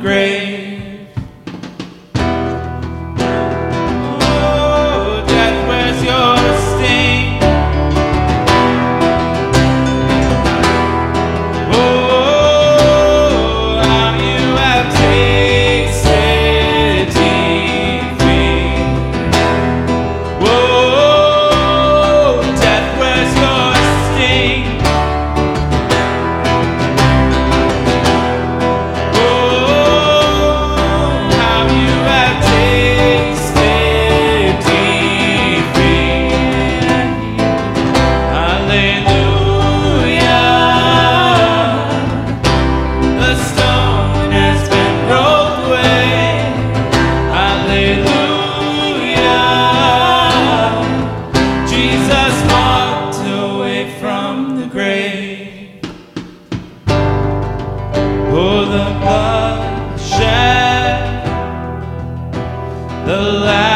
grace. the last.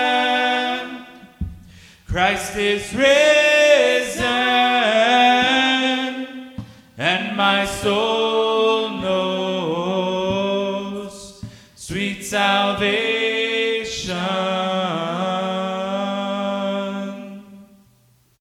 Christ is risen, and my soul knows sweet salvation.